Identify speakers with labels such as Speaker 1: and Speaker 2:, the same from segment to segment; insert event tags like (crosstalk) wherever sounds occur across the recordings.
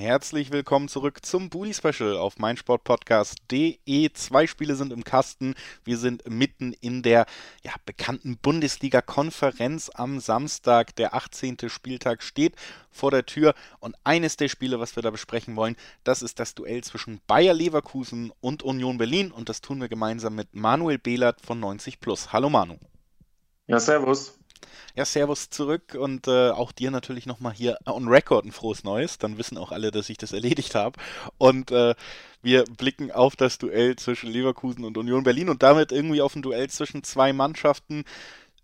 Speaker 1: Herzlich willkommen zurück zum Bully Special auf meinsportpodcast.de. Zwei Spiele sind im Kasten. Wir sind mitten in der ja, bekannten Bundesliga-Konferenz am Samstag. Der 18. Spieltag steht vor der Tür. Und eines der Spiele, was wir da besprechen wollen, das ist das Duell zwischen Bayer Leverkusen und Union Berlin. Und das tun wir gemeinsam mit Manuel Behlert von 90 Plus. Hallo Manu.
Speaker 2: Ja, servus.
Speaker 1: Ja, Servus zurück und äh, auch dir natürlich nochmal hier on Record ein frohes Neues. Dann wissen auch alle, dass ich das erledigt habe. Und äh, wir blicken auf das Duell zwischen Leverkusen und Union Berlin und damit irgendwie auf ein Duell zwischen zwei Mannschaften,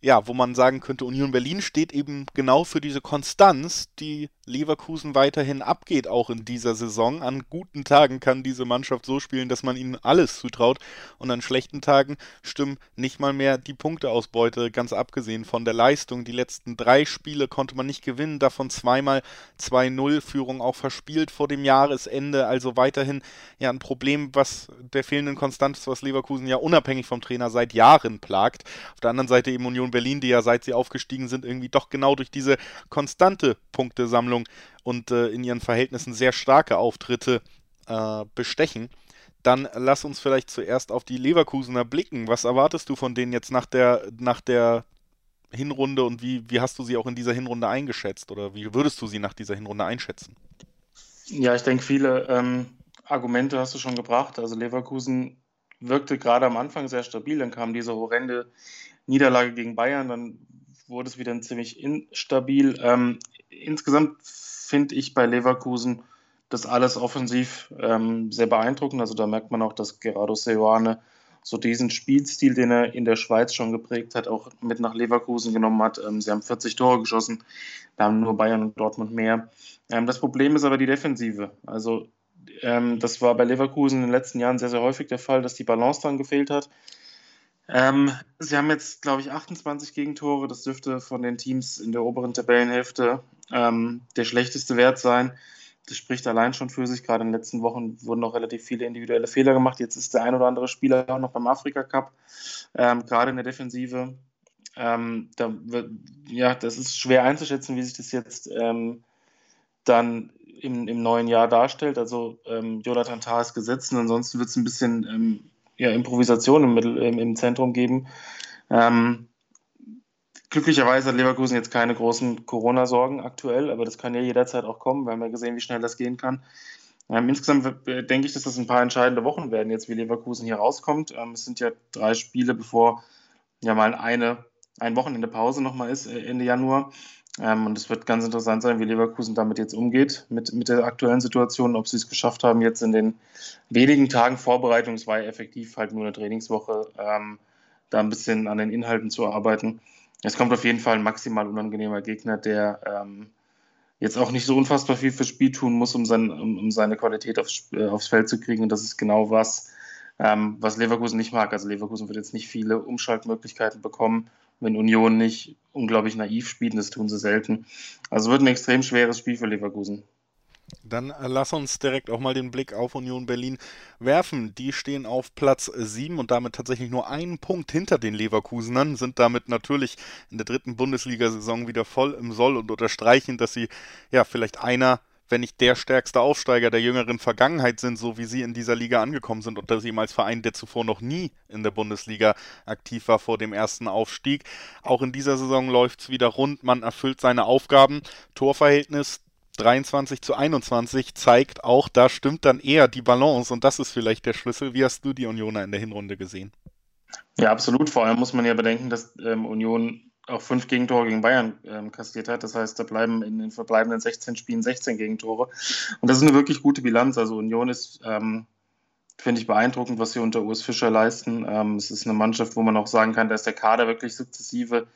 Speaker 1: ja, wo man sagen könnte, Union Berlin steht eben genau für diese Konstanz, die Leverkusen weiterhin abgeht, auch in dieser Saison. An guten Tagen kann diese Mannschaft so spielen, dass man ihnen alles zutraut und an schlechten Tagen stimmen nicht mal mehr die Punkteausbeute, ganz abgesehen von der Leistung. Die letzten drei Spiele konnte man nicht gewinnen, davon zweimal 2-0-Führung auch verspielt vor dem Jahresende, also weiterhin ja ein Problem, was der fehlenden Konstanz, was Leverkusen ja unabhängig vom Trainer seit Jahren plagt. Auf der anderen Seite eben Union Berlin, die ja seit sie aufgestiegen sind, irgendwie doch genau durch diese konstante Punktesammlung und äh, in ihren Verhältnissen sehr starke Auftritte äh, bestechen. Dann lass uns vielleicht zuerst auf die Leverkusener blicken. Was erwartest du von denen jetzt nach der, nach der Hinrunde und wie, wie hast du sie auch in dieser Hinrunde eingeschätzt oder wie würdest du sie nach dieser Hinrunde einschätzen?
Speaker 2: Ja, ich denke, viele ähm, Argumente hast du schon gebracht. Also Leverkusen wirkte gerade am Anfang sehr stabil, dann kam diese horrende Niederlage gegen Bayern, dann wurde es wieder ziemlich instabil. Ähm, insgesamt finde ich bei Leverkusen das alles offensiv ähm, sehr beeindruckend. Also da merkt man auch, dass Gerardo Seoane so diesen Spielstil, den er in der Schweiz schon geprägt hat, auch mit nach Leverkusen genommen hat. Ähm, sie haben 40 Tore geschossen, da haben nur Bayern und Dortmund mehr. Ähm, das Problem ist aber die Defensive. Also ähm, das war bei Leverkusen in den letzten Jahren sehr, sehr häufig der Fall, dass die Balance dann gefehlt hat. Ähm, sie haben jetzt, glaube ich, 28 Gegentore. Das dürfte von den Teams in der oberen Tabellenhälfte ähm, der schlechteste Wert sein. Das spricht allein schon für sich. Gerade in den letzten Wochen wurden noch relativ viele individuelle Fehler gemacht. Jetzt ist der ein oder andere Spieler auch noch beim Afrika Cup, ähm, gerade in der Defensive. Ähm, da ja, das ist schwer einzuschätzen, wie sich das jetzt ähm, dann im, im, neuen Jahr darstellt. Also ähm, Jonathan Tah ist gesetzt und ansonsten wird es ein bisschen ähm, ja, Improvisation im, Mittel, im, im Zentrum geben. Ähm, glücklicherweise hat Leverkusen jetzt keine großen Corona-Sorgen aktuell, aber das kann ja jederzeit auch kommen. Wir haben ja gesehen, wie schnell das gehen kann. Ähm, insgesamt denke ich, dass das ein paar entscheidende Wochen werden, jetzt wie Leverkusen hier rauskommt. Ähm, es sind ja drei Spiele, bevor ja mal eine, ein Wochenende Pause nochmal ist, äh, Ende Januar. Ähm, und es wird ganz interessant sein, wie Leverkusen damit jetzt umgeht, mit, mit der aktuellen Situation, ob sie es geschafft haben, jetzt in den wenigen Tagen Vorbereitung, es war ja effektiv halt nur eine Trainingswoche, ähm, da ein bisschen an den Inhalten zu arbeiten. Es kommt auf jeden Fall ein maximal unangenehmer Gegner, der ähm, jetzt auch nicht so unfassbar viel fürs Spiel tun muss, um, sein, um, um seine Qualität aufs, äh, aufs Feld zu kriegen. Und das ist genau was, ähm, was Leverkusen nicht mag. Also Leverkusen wird jetzt nicht viele Umschaltmöglichkeiten bekommen wenn Union nicht unglaublich naiv spielt, das tun sie selten. Also wird ein extrem schweres Spiel für Leverkusen.
Speaker 1: Dann äh, lass uns direkt auch mal den Blick auf Union Berlin werfen. Die stehen auf Platz 7 und damit tatsächlich nur einen Punkt hinter den Leverkusenern, sind damit natürlich in der dritten Bundesliga-Saison wieder voll im Soll und unterstreichen, dass sie ja vielleicht einer wenn nicht der stärkste Aufsteiger der jüngeren Vergangenheit sind, so wie sie in dieser Liga angekommen sind und dass sie als Verein, der zuvor noch nie in der Bundesliga aktiv war vor dem ersten Aufstieg. Auch in dieser Saison läuft es wieder rund, man erfüllt seine Aufgaben. Torverhältnis 23 zu 21 zeigt auch, da stimmt dann eher die Balance und das ist vielleicht der Schlüssel. Wie hast du die Unioner in der Hinrunde gesehen?
Speaker 2: Ja, absolut. Vor allem muss man ja bedenken, dass ähm, Union auch fünf Gegentore gegen Bayern ähm, kassiert hat. Das heißt, da bleiben in den verbleibenden 16 Spielen 16 Gegentore. Und das ist eine wirklich gute Bilanz. Also Union ist, ähm, finde ich, beeindruckend, was sie unter Urs Fischer leisten. Ähm, es ist eine Mannschaft, wo man auch sagen kann, da ist der Kader wirklich sukzessive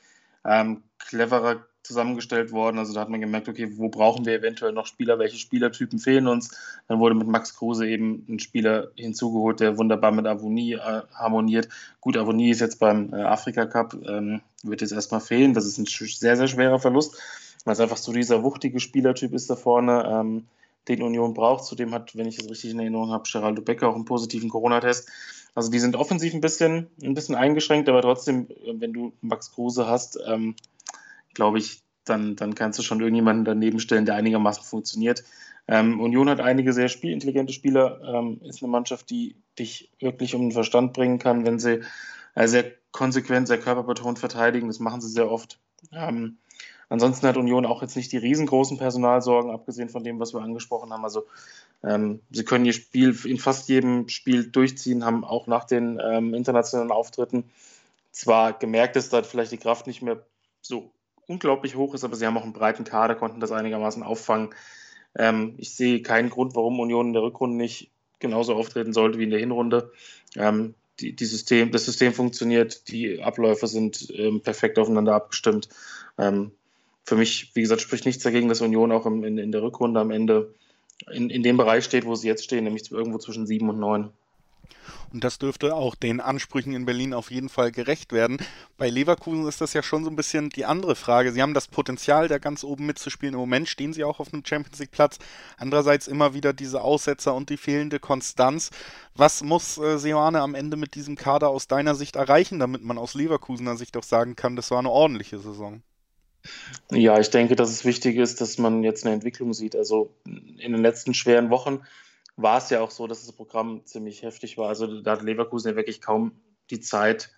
Speaker 2: ähm, cleverer zusammengestellt worden. Also da hat man gemerkt, okay, wo brauchen wir eventuell noch Spieler, welche Spielertypen fehlen uns. Dann wurde mit Max Kruse eben ein Spieler hinzugeholt, der wunderbar mit Avonie äh, harmoniert. Gut, Avonie ist jetzt beim äh, Afrika Cup, ähm, wird jetzt erstmal fehlen. Das ist ein sehr, sehr schwerer Verlust, weil es einfach so dieser wuchtige Spielertyp ist da vorne. Ähm, den Union braucht. Zudem hat, wenn ich das richtig in Erinnerung habe, Geraldo Becker auch einen positiven Corona-Test. Also die sind offensiv ein bisschen, ein bisschen eingeschränkt, aber trotzdem, wenn du Max Kruse hast, ähm, glaube ich, dann, dann kannst du schon irgendjemanden daneben stellen, der einigermaßen funktioniert. Ähm, Union hat einige sehr spielintelligente Spieler, ähm, ist eine Mannschaft, die dich wirklich um den Verstand bringen kann, wenn sie äh, sehr konsequent, sehr körperbetont verteidigen. Das machen sie sehr oft. Ähm, ansonsten hat Union auch jetzt nicht die riesengroßen Personalsorgen, abgesehen von dem, was wir angesprochen haben. Also ähm, sie können ihr Spiel in fast jedem Spiel durchziehen, haben auch nach den ähm, internationalen Auftritten zwar gemerkt, dass da vielleicht die Kraft nicht mehr so unglaublich hoch ist, aber sie haben auch einen breiten Kader, konnten das einigermaßen auffangen. Ähm, ich sehe keinen Grund, warum Union in der Rückrunde nicht genauso auftreten sollte wie in der Hinrunde. Ähm, die, die System, das System funktioniert, die Abläufe sind ähm, perfekt aufeinander abgestimmt. Ähm, für mich, wie gesagt, spricht nichts dagegen, dass Union auch im, in, in, der Rückrunde am Ende in, in dem Bereich steht, wo sie jetzt stehen, nämlich irgendwo zwischen sieben und neun.
Speaker 1: Und das dürfte auch den Ansprüchen in Berlin auf jeden Fall gerecht werden. Bei Leverkusen ist das ja schon so ein bisschen die andere Frage. Sie haben das Potenzial, da ganz oben mitzuspielen. Im Moment stehen sie auch auf einem Champions League Platz. Andererseits immer wieder diese Aussetzer und die fehlende Konstanz. Was muss äh, Seoane am Ende mit diesem Kader aus deiner Sicht erreichen, damit man aus Leverkusener Sicht auch sagen kann, das war eine ordentliche Saison?
Speaker 2: Ja, ich denke, dass es wichtig ist, dass man jetzt eine Entwicklung sieht. Also in den letzten schweren Wochen war es ja auch so, dass das Programm ziemlich heftig war. Also da hat Leverkusen ja wirklich kaum die Zeit,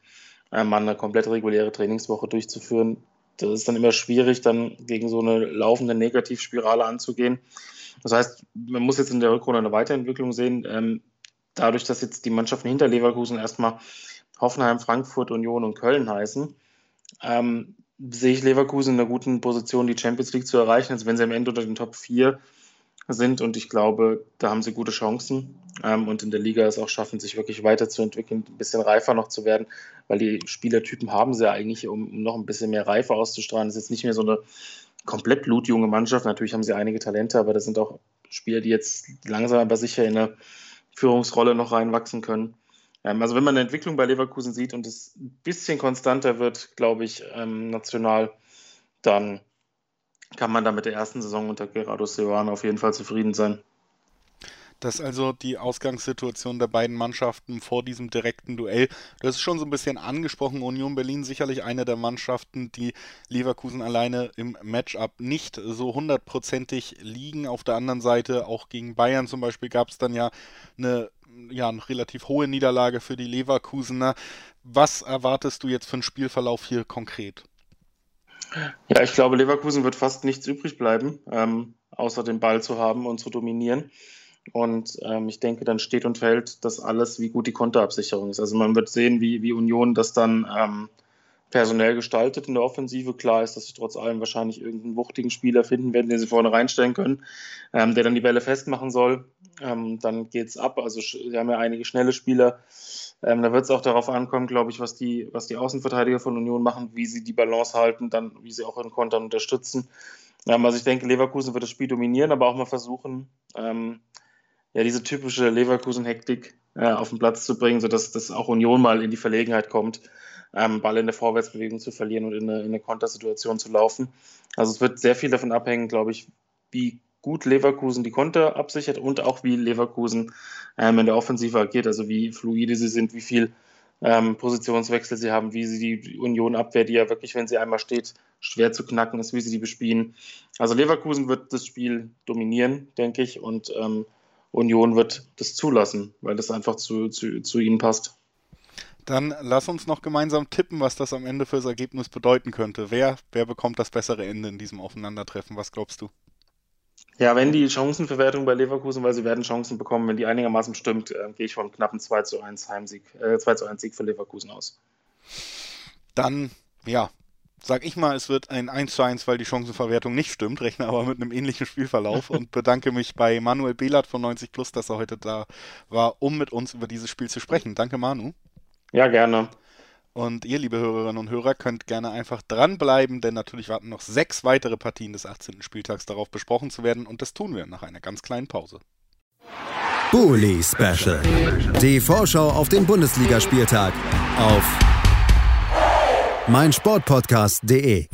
Speaker 2: äh, mal eine komplett reguläre Trainingswoche durchzuführen. Das ist dann immer schwierig, dann gegen so eine laufende Negativspirale anzugehen. Das heißt, man muss jetzt in der Rückrunde eine Weiterentwicklung sehen. Ähm, dadurch, dass jetzt die Mannschaften hinter Leverkusen erstmal Hoffenheim, Frankfurt, Union und Köln heißen, ähm, sehe ich Leverkusen in einer guten Position, die Champions League zu erreichen. Also wenn sie am Ende unter den Top 4 sind und ich glaube, da haben sie gute Chancen ähm, und in der Liga es auch schaffen, sich wirklich weiterzuentwickeln, ein bisschen reifer noch zu werden, weil die Spielertypen haben sie ja eigentlich, um, noch ein bisschen mehr Reife auszustrahlen. Das ist jetzt nicht mehr so eine komplett blutjunge Mannschaft. Natürlich haben sie einige Talente, aber das sind auch Spieler, die jetzt langsam aber sicher in eine Führungsrolle noch reinwachsen können. Ähm, also wenn man eine Entwicklung bei Leverkusen sieht und es ein bisschen konstanter wird, glaube ich, ähm, national, dann kann man da mit der ersten Saison unter Gerardo Seoane auf jeden Fall zufrieden sein.
Speaker 1: Das ist also die Ausgangssituation der beiden Mannschaften vor diesem direkten Duell. Das ist schon so ein bisschen angesprochen. Union Berlin sicherlich eine der Mannschaften, die Leverkusen alleine im Matchup nicht so hundertprozentig liegen. Auf der anderen Seite, auch gegen Bayern zum Beispiel, gab es dann ja eine, ja eine relativ hohe Niederlage für die Leverkusener. Was erwartest du jetzt für einen Spielverlauf hier konkret?
Speaker 2: Ja, ich glaube, Leverkusen wird fast nichts übrig bleiben, ähm, außer den Ball zu haben und zu dominieren. Und ähm, ich denke, dann steht und fällt das alles, wie gut die Konterabsicherung ist. Also man wird sehen, wie, wie Union das dann ähm, personell gestaltet in der Offensive. Klar ist, dass sie trotz allem wahrscheinlich irgendeinen wuchtigen Spieler finden werden, den sie vorne reinstellen können, ähm, der dann die Bälle festmachen soll. Ähm, dann geht es ab. Also sie haben ja einige schnelle Spieler. Ähm, da wird es auch darauf ankommen, glaube ich, was die, was die Außenverteidiger von Union machen, wie sie die Balance halten, dann wie sie auch in Kontern unterstützen. Ähm, also ich denke, Leverkusen wird das Spiel dominieren, aber auch mal versuchen, ähm, ja, diese typische Leverkusen-Hektik äh, auf den Platz zu bringen, sodass dass auch Union mal in die Verlegenheit kommt, ähm, Ball in der Vorwärtsbewegung zu verlieren und in eine, in eine Kontersituation zu laufen. Also es wird sehr viel davon abhängen, glaube ich, wie gut Leverkusen die Konter absichert und auch wie Leverkusen ähm, in der Offensive agiert, also wie fluide sie sind, wie viel ähm, Positionswechsel sie haben, wie sie die Union abwehr, die ja wirklich, wenn sie einmal steht, schwer zu knacken ist, wie sie die bespielen. Also Leverkusen wird das Spiel dominieren, denke ich, und ähm, Union wird das zulassen, weil das einfach zu, zu, zu ihnen passt.
Speaker 1: Dann lass uns noch gemeinsam tippen, was das am Ende fürs Ergebnis bedeuten könnte. Wer, wer bekommt das bessere Ende in diesem Aufeinandertreffen? Was glaubst du?
Speaker 2: Ja, wenn die Chancenverwertung bei Leverkusen, weil sie werden Chancen bekommen, wenn die einigermaßen stimmt, äh, gehe ich von knappen 2 zu 1 Heimsieg, äh, 2 zu 1 Sieg für Leverkusen aus.
Speaker 1: Dann, ja, sag ich mal, es wird ein 1 zu 1, weil die Chancenverwertung nicht stimmt, rechne aber mit einem ähnlichen Spielverlauf und (laughs) bedanke mich bei Manuel Behlert von 90 Plus, dass er heute da war, um mit uns über dieses Spiel zu sprechen. Danke, Manu.
Speaker 2: Ja, gerne.
Speaker 1: Und ihr, liebe Hörerinnen und Hörer, könnt gerne einfach dranbleiben, denn natürlich warten noch sechs weitere Partien des 18. Spieltags darauf besprochen zu werden und das tun wir nach einer ganz kleinen Pause.
Speaker 3: Bully Special. Die Vorschau auf den Bundesligaspieltag auf meinsportpodcast.de.